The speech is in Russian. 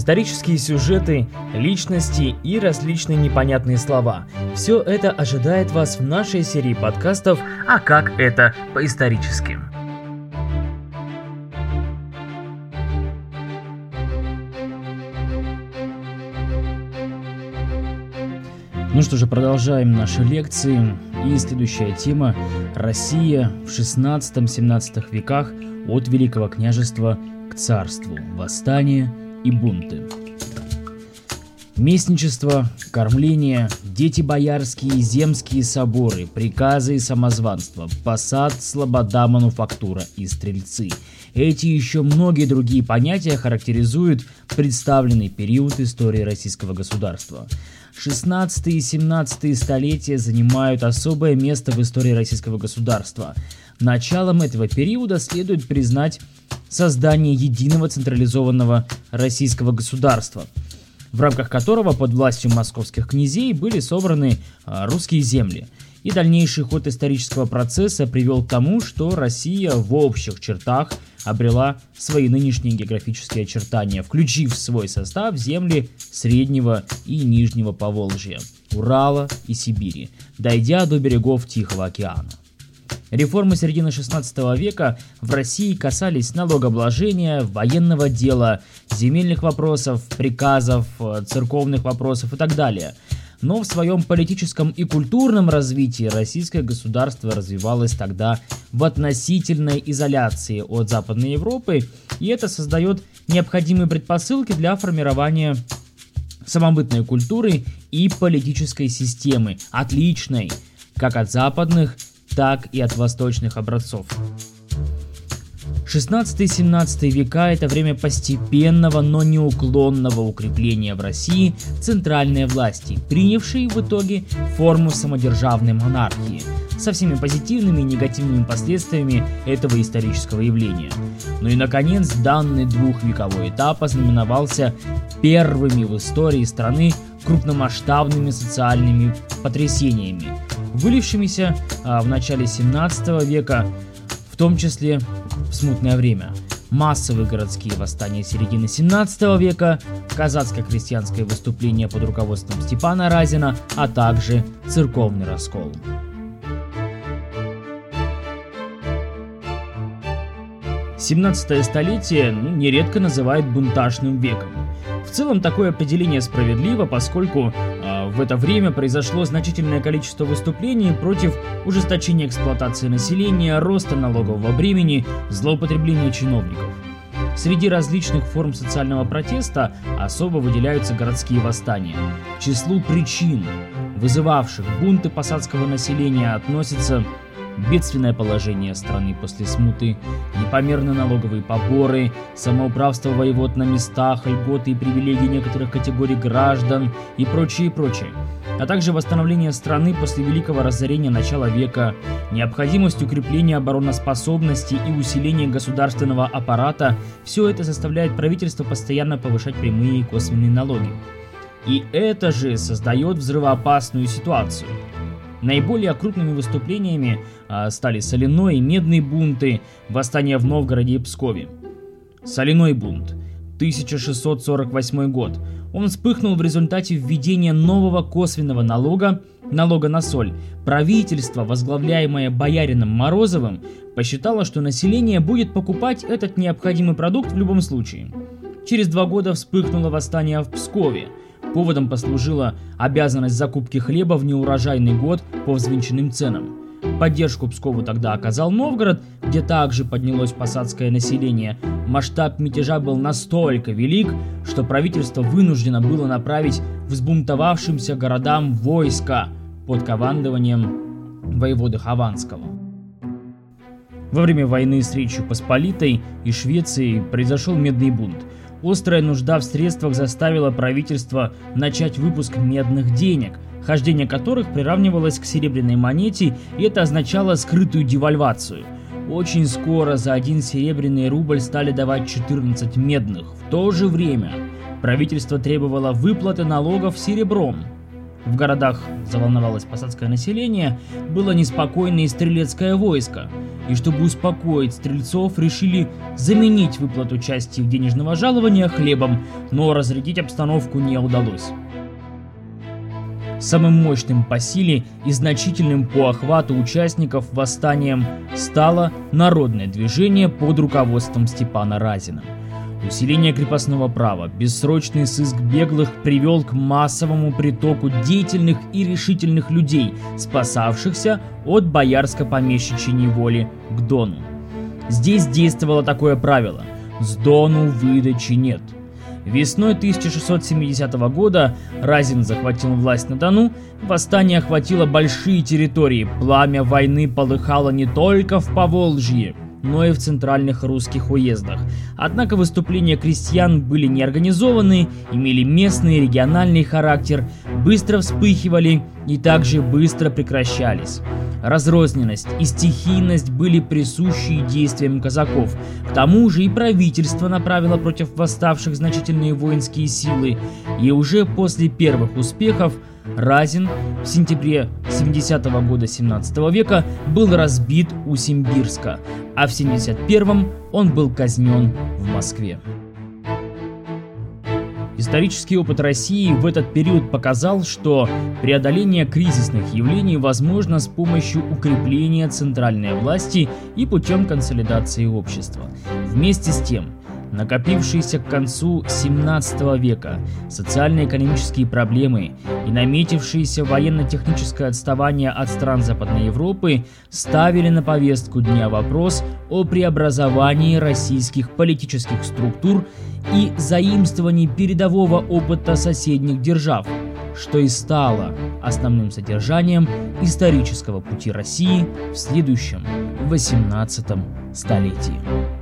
Исторические сюжеты, личности и различные непонятные слова. Все это ожидает вас в нашей серии подкастов «А как это по-исторически». Ну что же, продолжаем наши лекции. И следующая тема – Россия в 16-17 веках от Великого княжества к царству, восстание и бунты. Местничество, кормление, дети боярские, земские соборы, приказы и самозванство, посад, слобода, мануфактура и стрельцы. Эти и еще многие другие понятия характеризуют представленный период истории российского государства. 16 и 17 столетия занимают особое место в истории российского государства. Началом этого периода следует признать создание единого централизованного российского государства, в рамках которого под властью московских князей были собраны а, русские земли. И дальнейший ход исторического процесса привел к тому, что Россия в общих чертах обрела свои нынешние географические очертания, включив в свой состав земли Среднего и Нижнего Поволжья, Урала и Сибири, дойдя до берегов Тихого океана. Реформы середины 16 века в России касались налогообложения, военного дела, земельных вопросов, приказов, э, церковных вопросов и так далее. Но в своем политическом и культурном развитии российское государство развивалось тогда в относительной изоляции от Западной Европы, и это создает необходимые предпосылки для формирования самобытной культуры и политической системы, отличной как от западных, так и от восточных образцов. 16-17 века – это время постепенного, но неуклонного укрепления в России центральной власти, принявшей в итоге форму самодержавной монархии, со всеми позитивными и негативными последствиями этого исторического явления. Ну и наконец, данный двухвековой этап ознаменовался первыми в истории страны крупномасштабными социальными потрясениями, вылившимися а, в начале 17 века, в том числе в смутное время. Массовые городские восстания середины 17 века, казацко-крестьянское выступление под руководством Степана Разина, а также церковный раскол. 17 столетие ну, нередко называют бунтажным веком. В целом такое определение справедливо, поскольку э, в это время произошло значительное количество выступлений против ужесточения эксплуатации населения, роста налогового бремени, злоупотребления чиновников. Среди различных форм социального протеста особо выделяются городские восстания. К числу причин, вызывавших бунты посадского населения, относятся бедственное положение страны после смуты, непомерные налоговые поборы, самоуправство воевод на местах, льготы и привилегии некоторых категорий граждан и прочее, и прочее а также восстановление страны после великого разорения начала века, необходимость укрепления обороноспособности и усиления государственного аппарата – все это заставляет правительство постоянно повышать прямые и косвенные налоги. И это же создает взрывоопасную ситуацию – Наиболее крупными выступлениями а, стали соляной и медные бунты, восстания в Новгороде и Пскове. Соляной бунт, 1648 год. Он вспыхнул в результате введения нового косвенного налога, налога на соль. Правительство, возглавляемое боярином Морозовым, посчитало, что население будет покупать этот необходимый продукт в любом случае. Через два года вспыхнуло восстание в Пскове – Поводом послужила обязанность закупки хлеба в неурожайный год по взвинченным ценам. Поддержку Пскову тогда оказал Новгород, где также поднялось посадское население. Масштаб мятежа был настолько велик, что правительство вынуждено было направить взбунтовавшимся городам войска под командованием воеводы Хованского. Во время войны с Речью Посполитой и Швецией произошел медный бунт – Острая нужда в средствах заставила правительство начать выпуск медных денег, хождение которых приравнивалось к серебряной монете, и это означало скрытую девальвацию. Очень скоро за один серебряный рубль стали давать 14 медных. В то же время правительство требовало выплаты налогов серебром. В городах заволновалось посадское население, было неспокойное и стрелецкое войско, и чтобы успокоить стрельцов, решили заменить выплату части денежного жалования хлебом, но разрядить обстановку не удалось. Самым мощным по силе и значительным по охвату участников восстанием стало народное движение под руководством Степана Разина. Усиление крепостного права, бессрочный сыск беглых привел к массовому притоку деятельных и решительных людей, спасавшихся от боярско-помещичьей неволи к Дону. Здесь действовало такое правило – с Дону выдачи нет – Весной 1670 года Разин захватил власть на Дону, восстание охватило большие территории, пламя войны полыхало не только в Поволжье, но и в центральных русских уездах. Однако выступления крестьян были неорганизованы, имели местный региональный характер, быстро вспыхивали и также быстро прекращались. Разрозненность и стихийность были присущи действиям казаков. К тому же и правительство направило против восставших значительные воинские силы, и уже после первых успехов Разин в сентябре 70 -го года 17 века был разбит у Симбирска, а в 71 он был казнен в Москве. Исторический опыт России в этот период показал, что преодоление кризисных явлений возможно с помощью укрепления центральной власти и путем консолидации общества. Вместе с тем, накопившиеся к концу 17 века социально-экономические проблемы и наметившееся военно-техническое отставание от стран Западной Европы ставили на повестку дня вопрос о преобразовании российских политических структур и заимствовании передового опыта соседних держав, что и стало основным содержанием исторического пути России в следующем 18 столетии.